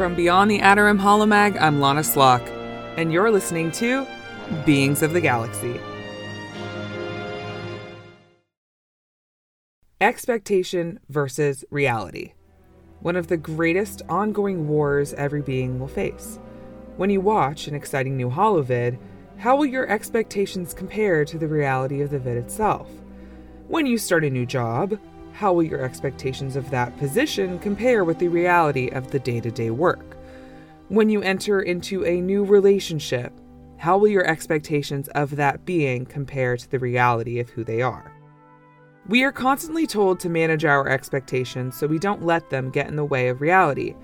From Beyond the Outer Rim Holomag, I'm La'Nis Locke, and you're listening to Beings of the Galaxy. Expectation versus reality. One of the greatest ongoing wars every being will face. When you watch an exciting new holovid, how will your expectations compare to the reality of the vid itself? When you start a new job, how will your expectations of that position compare with the reality of the day to day work? When you enter into a new relationship, how will your expectations of that being compare to the reality of who they are? We are constantly told to manage our expectations so we don't let them get in the way of reality.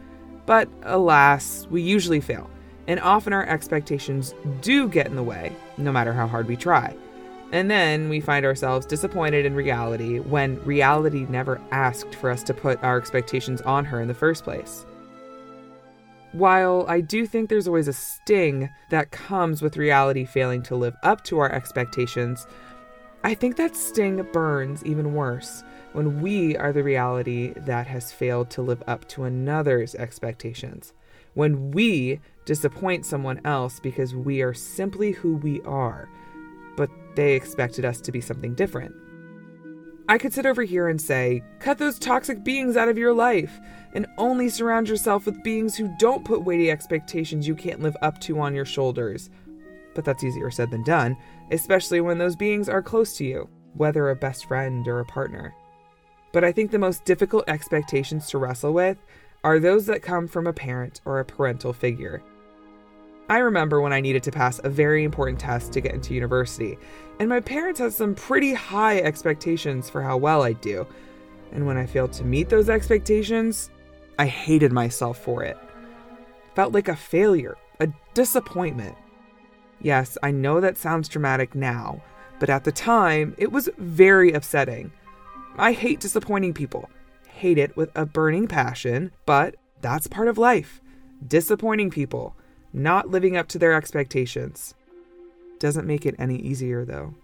But alas, we usually fail, and often our expectations do get in the way, no matter how hard we try. And then we find ourselves disappointed in reality when reality never asked for us to put our expectations on her in the first place. While I do think there's always a sting that comes with reality failing to live up to our expectations, I think that sting burns even worse when we are the reality that has failed to live up to another's expectations. When we disappoint someone else because we are simply who we are they expected us to be something different. I could sit over here and say, cut those toxic beings out of your life and only surround yourself with beings who don't put weighty expectations you can't live up to on your shoulders. But that's easier said than done, especially when those beings are close to you, whether a best friend or a partner. But I think the most difficult expectations to wrestle with are those that come from a parent or a parental figure. I remember when I needed to pass a very important test to get into university, and my parents had some pretty high expectations for how well I'd do. And when I failed to meet those expectations, I hated myself for it. Felt like a failure, a disappointment. Yes, I know that sounds dramatic now, but at the time, it was very upsetting. I hate disappointing people, hate it with a burning passion, but that's part of life. Disappointing people not living up to their expectations. Doesn't make it any easier, though.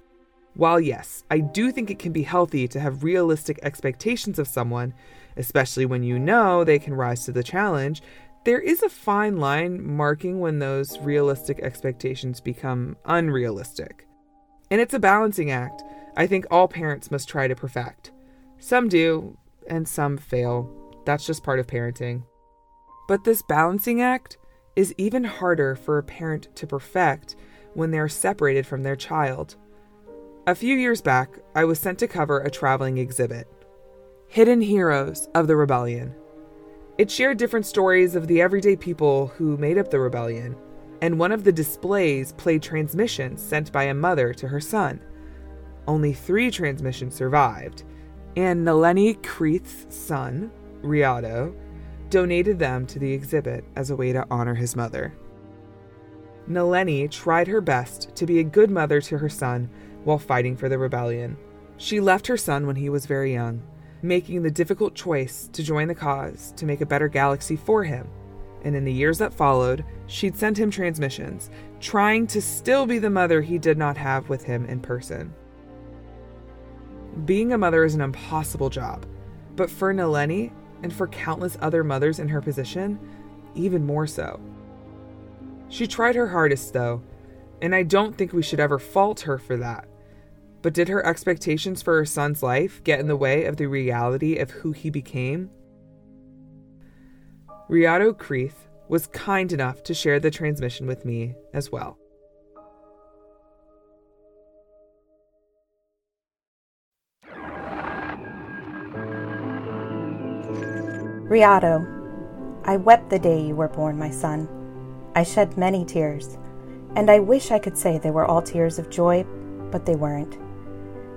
While, yes, I do think it can be healthy to have realistic expectations of someone, especially when you know they can rise to the challenge, there is a fine line marking when those realistic expectations become unrealistic. And it's a balancing act I think all parents must try to perfect. Some do, and some fail. That's just part of parenting. But this balancing act is even harder for a parent to perfect when they are separated from their child. A few years back, I was sent to cover a traveling exhibit Hidden Heroes of the Rebellion. It shared different stories of the everyday people who made up the rebellion, and one of the displays played transmissions sent by a mother to her son. Only three transmissions survived, and Nalleni Creath's son, Riado, donated them to the exhibit as a way to honor his mother. Nalleni tried her best to be a good mother to her son while fighting for the rebellion. She left her son when he was very young, making the difficult choice to join the cause to make a better galaxy for him. And in the years that followed, she'd send him transmissions, trying to still be the mother he did not have with him in person. Being a mother is an impossible job, but for Nalleni, and for countless other mothers in her position, even more so. She tried her hardest, though, and I don't think we should ever fault her for that. But did her expectations for her son's life get in the way of the reality of who he became? Riado Creath was kind enough to share the transmission with me as well. Riado, I wept the day you were born, my son. I shed many tears, and I wish I could say they were all tears of joy, but they weren't.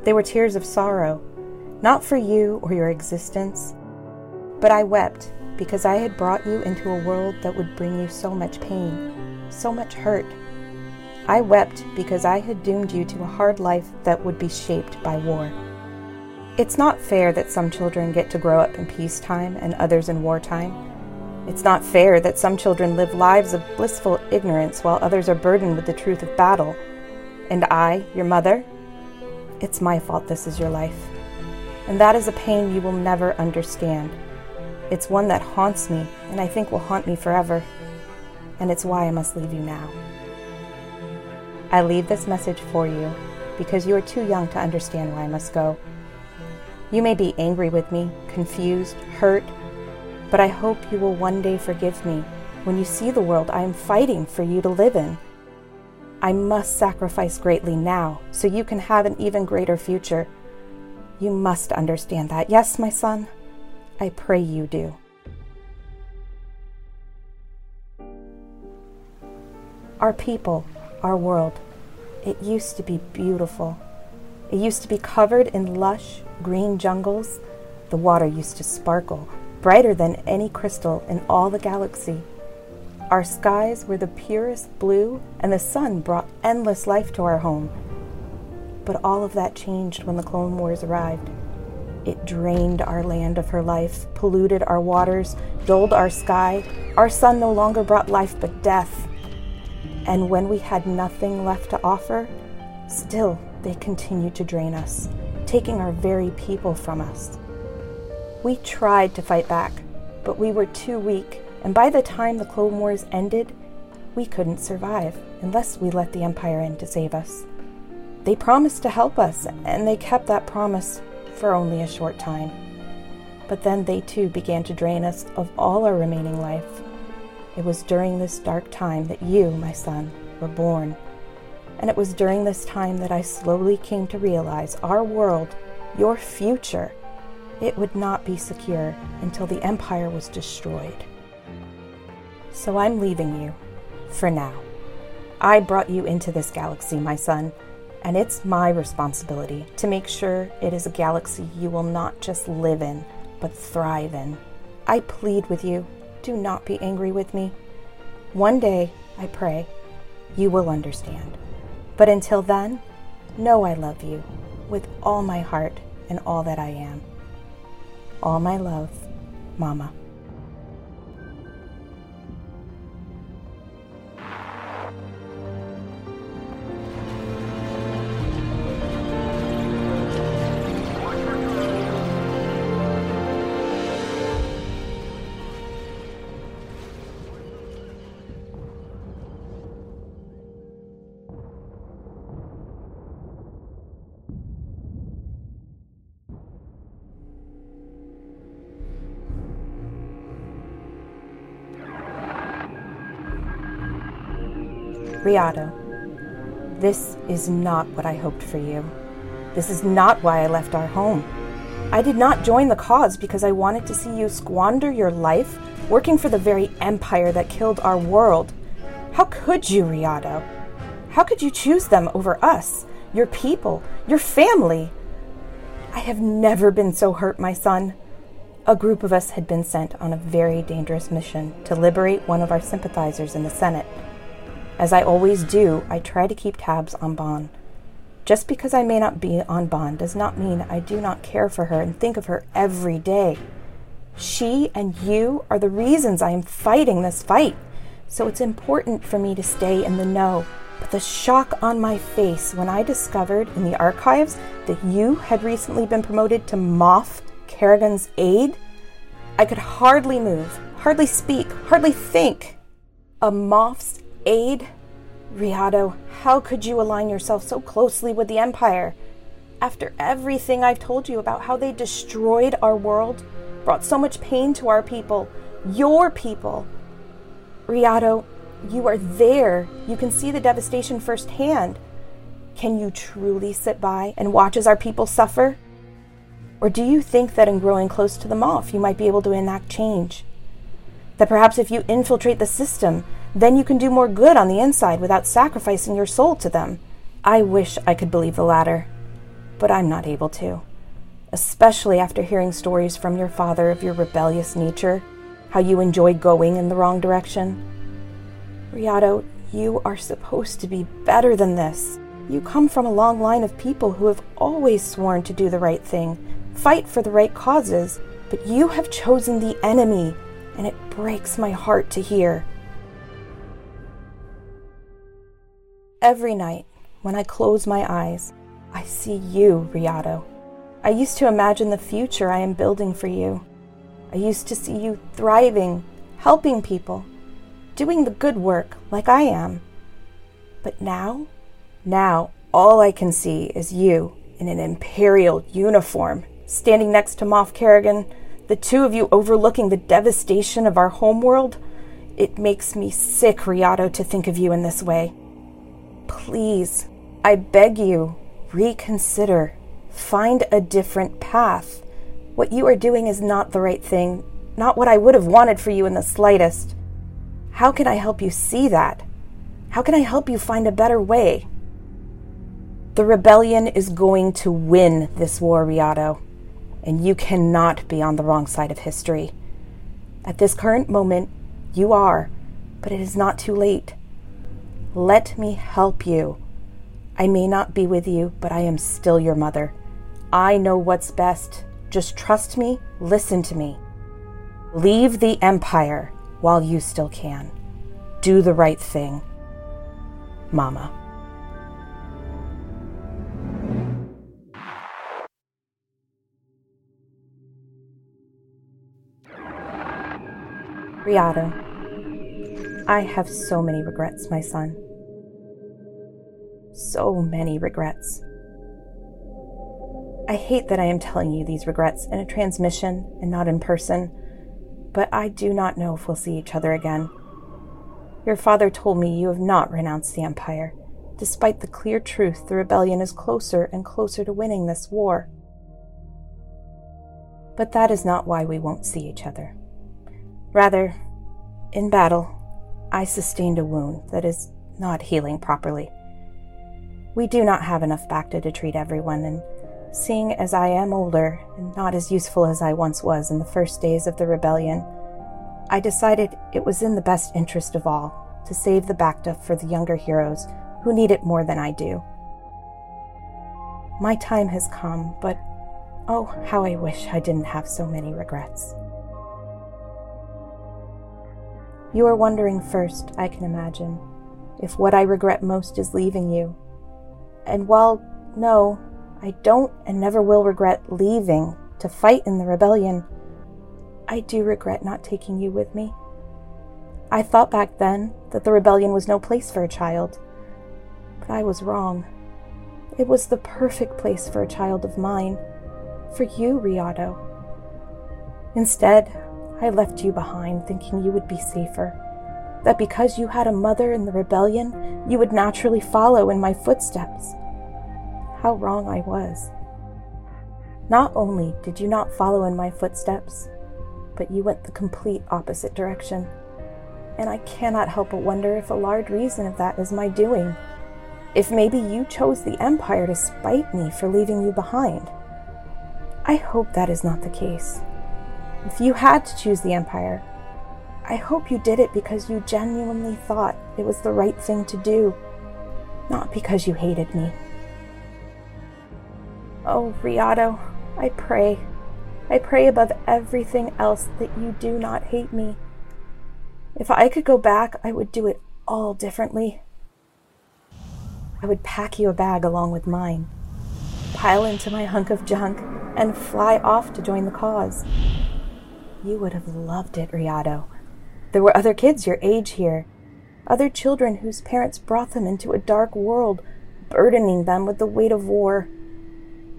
They were tears of sorrow, not for you or your existence, but I wept because I had brought you into a world that would bring you so much pain, so much hurt. I wept because I had doomed you to a hard life that would be shaped by war. It's not fair that some children get to grow up in peacetime and others in wartime. It's not fair that some children live lives of blissful ignorance while others are burdened with the truth of battle. And I, your mother, it's my fault this is your life. And that is a pain you will never understand. It's one that haunts me, and I think will haunt me forever. And it's why I must leave you now. I leave this message for you because you are too young to understand why I must go. You may be angry with me, confused, hurt, but I hope you will one day forgive me when you see the world I am fighting for you to live in. I must sacrifice greatly now so you can have an even greater future. You must understand that. Yes, my son? I pray you do. Our people, our world, it used to be beautiful. It used to be covered in lush, green jungles. The water used to sparkle, brighter than any crystal in all the galaxy. Our skies were the purest blue, and the sun brought endless life to our home. But all of that changed when the Clone Wars arrived. It drained our land of her life, polluted our waters, dulled our sky. Our sun no longer brought life but death. And when we had nothing left to offer, still they continued to drain us, taking our very people from us. We tried to fight back, but we were too weak and by the time the Clone Wars ended, we couldn't survive unless we let the Empire in to save us. They promised to help us, and they kept that promise for only a short time. But then they too began to drain us of all our remaining life. It was during this dark time that you, my son, were born. And it was during this time that I slowly came to realize our world, your future, it would not be secure until the Empire was destroyed. So I'm leaving you for now. I brought you into this galaxy, my son, and it's my responsibility to make sure it is a galaxy you will not just live in, but thrive in. I plead with you, do not be angry with me. One day, I pray, you will understand. But until then, know I love you with all my heart and all that I am. All my love, Mama. Riado, this is not what I hoped for you. This is not why I left our home. I did not join the cause because I wanted to see you squander your life working for the very empire that killed our world. How could you, Riado? How could you choose them over us, your people, your family? I have never been so hurt, my son. A group of us had been sent on a very dangerous mission to liberate one of our sympathizers in the Senate. As I always do, I try to keep tabs on Bon. Just because I may not be on Bon does not mean I do not care for her and think of her every day. She and you are the reasons I am fighting this fight, so it's important for me to stay in the know. But the shock on my face when I discovered in the archives that you had recently been promoted to Moff Kerrigan's aide, I could hardly move, hardly speak, hardly think. A Moff's aide? Riado, how could you align yourself so closely with the Empire? After everything I've told you about how they destroyed our world, brought so much pain to our people, your people. Riado, you are there. You can see the devastation firsthand. Can you truly sit by and watch as our people suffer? Or do you think that in growing close to the Moff, you might be able to enact change? That perhaps if you infiltrate the system, then you can do more good on the inside without sacrificing your soul to them. I wish I could believe the latter, but I'm not able to. Especially after hearing stories from your father of your rebellious nature, how you enjoy going in the wrong direction. Riado, you are supposed to be better than this. You come from a long line of people who have always sworn to do the right thing, fight for the right causes, but you have chosen the enemy, and it breaks my heart to hear. Every night, when I close my eyes, I see you, Riado. I used to imagine the future I am building for you. I used to see you thriving, helping people, doing the good work like I am. But now, now, all I can see is you in an imperial uniform, standing next to Moff Kerrigan, the two of you overlooking the devastation of our homeworld. It makes me sick, Riado, to think of you in this way. Please, I beg you, reconsider. Find a different path. What you are doing is not the right thing, not what I would have wanted for you in the slightest. How can I help you see that? How can I help you find a better way? The rebellion is going to win this war, Riado, and you cannot be on the wrong side of history. At this current moment, you are, but it is not too late. Let me help you. I may not be with you, but I am still your mother. I know what's best. Just trust me, listen to me. Leave the Empire while you still can. Do the right thing. Mama. Riado, I have so many regrets, my son. So many regrets. I hate that I am telling you these regrets in a transmission and not in person, but I do not know if we'll see each other again. Your father told me you have not renounced the Empire, despite the clear truth the rebellion is closer and closer to winning this war. But that is not why we won't see each other. Rather, in battle, I sustained a wound that is not healing properly. We do not have enough bacta to treat everyone, and Seeing as I am older and not as useful as I once was in the first days of the rebellion, I decided it was in the best interest of all to save the Bacta for the younger heroes who need it more than I do. My time has come, but oh, how I wish I didn't have so many regrets. You are wondering first, I can imagine, if what I regret most is leaving you. And while, no, I don't and never will regret leaving to fight in the rebellion. I do regret not taking you with me. I thought back then that the rebellion was no place for a child, but I was wrong. It was the perfect place for a child of mine, for you, Riado. Instead, I left you behind thinking you would be safer, that because you had a mother in the rebellion, you would naturally follow in my footsteps how wrong I was. Not only did you not follow in my footsteps, but you went the complete opposite direction. And I cannot help but wonder if a large reason of that is my doing. If maybe you chose the Empire to spite me for leaving you behind. I hope that is not the case. If you had to choose the Empire, I hope you did it because you genuinely thought it was the right thing to do, not because you hated me. Oh, Riado, I pray, I pray above everything else that you do not hate me. If I could go back, I would do it all differently. I would pack you a bag along with mine, pile into my hunk of junk, and fly off to join the cause. You would have loved it, Riado. There were other kids your age here, other children whose parents brought them into a dark world, burdening them with the weight of war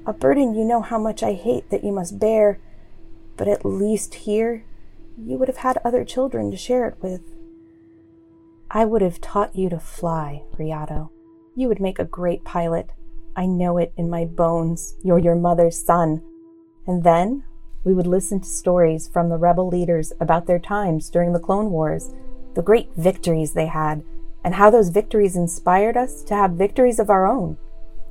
a burden you know how much I hate that you must bear, but at least here you would have had other children to share it with. I would have taught you to fly, Riado. You would make a great pilot. I know it in my bones. You're your mother's son. And then we would listen to stories from the rebel leaders about their times during the Clone Wars, the great victories they had, and how those victories inspired us to have victories of our own.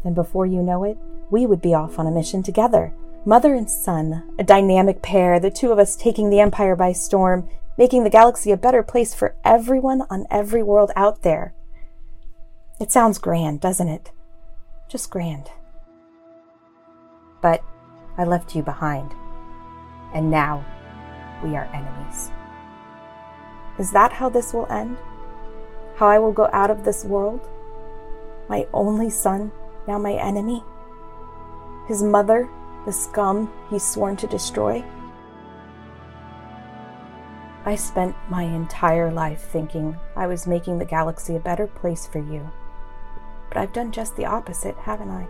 And before you know it, we would be off on a mission together. Mother and son, a dynamic pair, the two of us taking the Empire by storm, making the galaxy a better place for everyone on every world out there. It sounds grand, doesn't it? Just grand. But I left you behind. And now we are enemies. Is that how this will end? How I will go out of this world? My only son, now my enemy? his mother, the scum he's sworn to destroy? I spent my entire life thinking I was making the galaxy a better place for you. But I've done just the opposite, haven't I?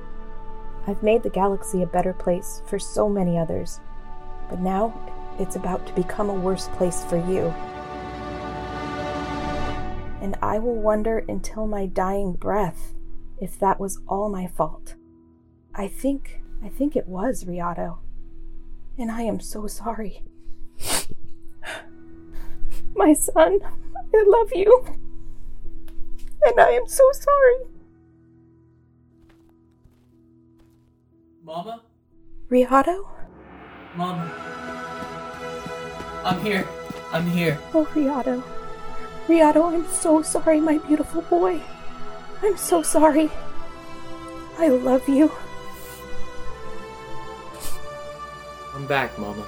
I've made the galaxy a better place for so many others, but now it's about to become a worse place for you. And I will wonder until my dying breath if that was all my fault. I think, I think it was, Riado. And I am so sorry. My son, I love you. And I am so sorry. Mama? Riado? Mama. I'm here. I'm here. Oh, Riado. Riado, I'm so sorry, my beautiful boy. I'm so sorry. I love you. I'm back, Mama.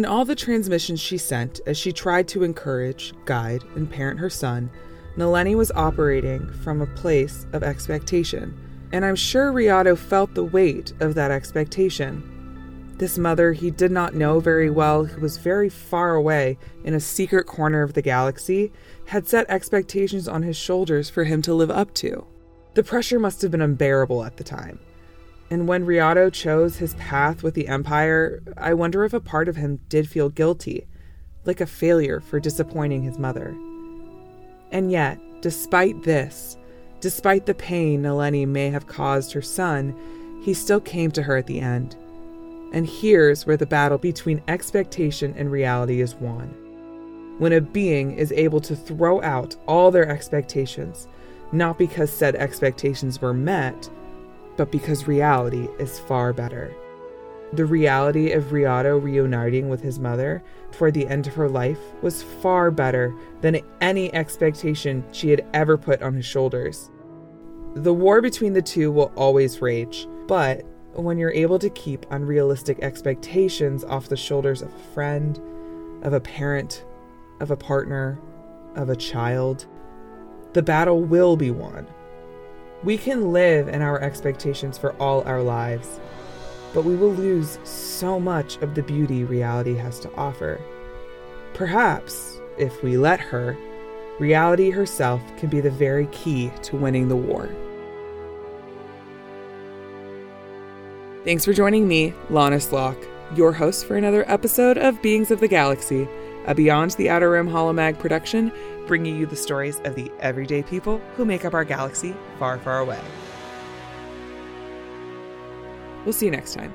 In all the transmissions she sent as she tried to encourage, guide, and parent her son, Nalleni was operating from a place of expectation, and I'm sure Riado felt the weight of that expectation. This mother he did not know very well, who was very far away in a secret corner of the galaxy, had set expectations on his shoulders for him to live up to. The pressure must have been unbearable at the time. And when Riado chose his path with the Empire, I wonder if a part of him did feel guilty, like a failure for disappointing his mother. And yet, despite this, despite the pain Nalleni may have caused her son, he still came to her at the end. And here's where the battle between expectation and reality is won. When a being is able to throw out all their expectations, not because said expectations were met, but because reality is far better. The reality of Riado reuniting with his mother toward the end of her life was far better than any expectation she had ever put on his shoulders. The war between the two will always rage, but when you're able to keep unrealistic expectations off the shoulders of a friend, of a parent, of a partner, of a child, the battle will be won. We can live in our expectations for all our lives, but we will lose so much of the beauty reality has to offer. Perhaps, if we let her, reality herself can be the very key to winning the war. Thanks for joining me, La'Nis Locke, your host for another episode of Beings of the Galaxy, a Beyond the Outer Rim Holomag production bringing you the stories of the everyday people who make up our galaxy far, far away. We'll see you next time.